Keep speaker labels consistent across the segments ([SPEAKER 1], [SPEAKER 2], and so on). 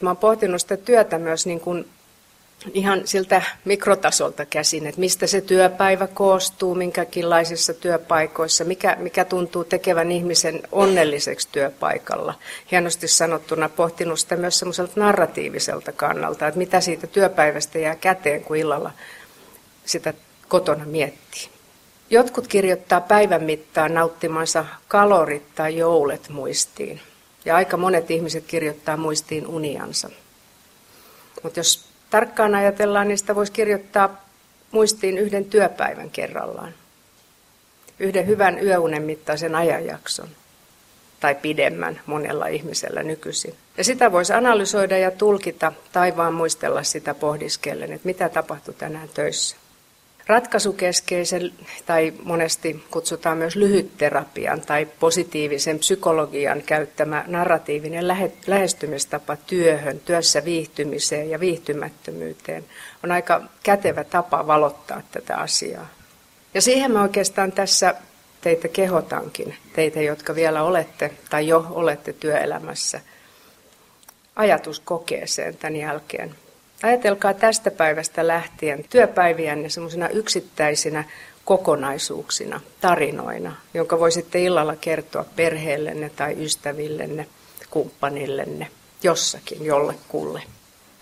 [SPEAKER 1] Mä oon pohtinut sitä työtä myös niin kuin ihan siltä mikrotasolta käsin, että mistä se työpäivä koostuu, minkäkinlaisissa työpaikoissa, mikä, mikä tuntuu tekevän ihmisen onnelliseksi työpaikalla. Hienosti sanottuna pohtinut sitä myös semmoiselta narratiiviselta kannalta, että mitä siitä työpäivästä jää käteen, kun illalla sitä kotona miettii. Jotkut kirjoittaa päivän mittaan nauttimansa kalorit tai joulet muistiin. Ja aika monet ihmiset kirjoittaa muistiin uniansa. Mutta jos tarkkaan ajatellaan, niin sitä voisi kirjoittaa muistiin yhden työpäivän kerrallaan. Yhden hyvän yöunen mittaisen ajanjakson. Tai pidemmän monella ihmisellä nykyisin. Ja sitä voisi analysoida ja tulkita tai vaan muistella sitä pohdiskellen, että mitä tapahtui tänään töissä. Ratkaisukeskeisen tai monesti kutsutaan myös lyhytterapian tai positiivisen psykologian käyttämä narratiivinen lähestymistapa työhön, työssä viihtymiseen ja viihtymättömyyteen on aika kätevä tapa valottaa tätä asiaa. Ja siihen mä oikeastaan tässä teitä kehotankin, teitä, jotka vielä olette tai jo olette työelämässä, ajatuskokeeseen tämän jälkeen. Ajatelkaa tästä päivästä lähtien työpäiviänne semmoisina yksittäisinä kokonaisuuksina, tarinoina, jonka voisitte illalla kertoa perheellenne tai ystävillenne, kumppanillenne, jossakin jollekulle.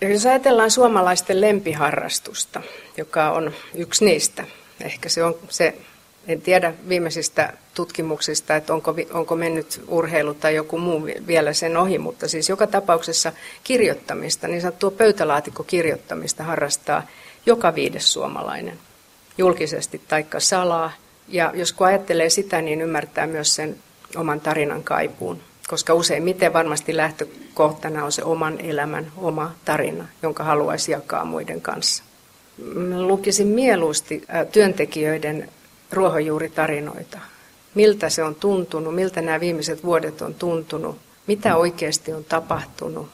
[SPEAKER 1] Ja jos ajatellaan suomalaisten lempiharrastusta, joka on yksi niistä, ehkä se on se en tiedä viimeisistä tutkimuksista, että onko, onko mennyt urheilu tai joku muu vielä sen ohi, mutta siis joka tapauksessa kirjoittamista, niin sanottua pöytälaatikko kirjoittamista harrastaa joka viides suomalainen julkisesti taikka salaa. Ja jos kun ajattelee sitä, niin ymmärtää myös sen oman tarinan kaipuun, koska useimmiten varmasti lähtökohtana on se oman elämän oma tarina, jonka haluaisi jakaa muiden kanssa. Lukisin mieluusti työntekijöiden ruohonjuuritarinoita. Miltä se on tuntunut, miltä nämä viimeiset vuodet on tuntunut, mitä oikeasti on tapahtunut.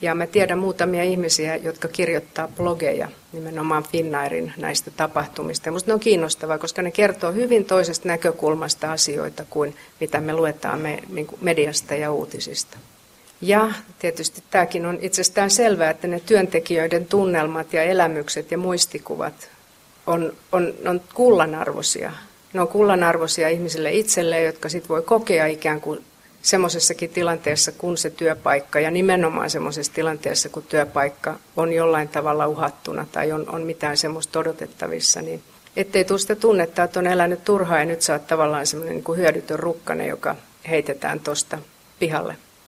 [SPEAKER 1] Ja mä tiedän muutamia ihmisiä, jotka kirjoittaa blogeja nimenomaan Finnairin näistä tapahtumista. Minusta ne on kiinnostavaa, koska ne kertoo hyvin toisesta näkökulmasta asioita kuin mitä me luetaan me, niin mediasta ja uutisista. Ja tietysti tämäkin on itsestään selvää, että ne työntekijöiden tunnelmat ja elämykset ja muistikuvat on, on, on kullanarvoisia. Ne on kullanarvoisia ihmisille itselleen, jotka sitten voi kokea ikään kuin semmoisessakin tilanteessa kun se työpaikka ja nimenomaan semmoisessa tilanteessa, kun työpaikka on jollain tavalla uhattuna tai on, on mitään semmoista odotettavissa, niin ettei tule sitä tunnetta, että on elänyt turhaa ja nyt sä oot tavallaan semmoinen niin hyödytön rukkane, joka heitetään tuosta pihalle.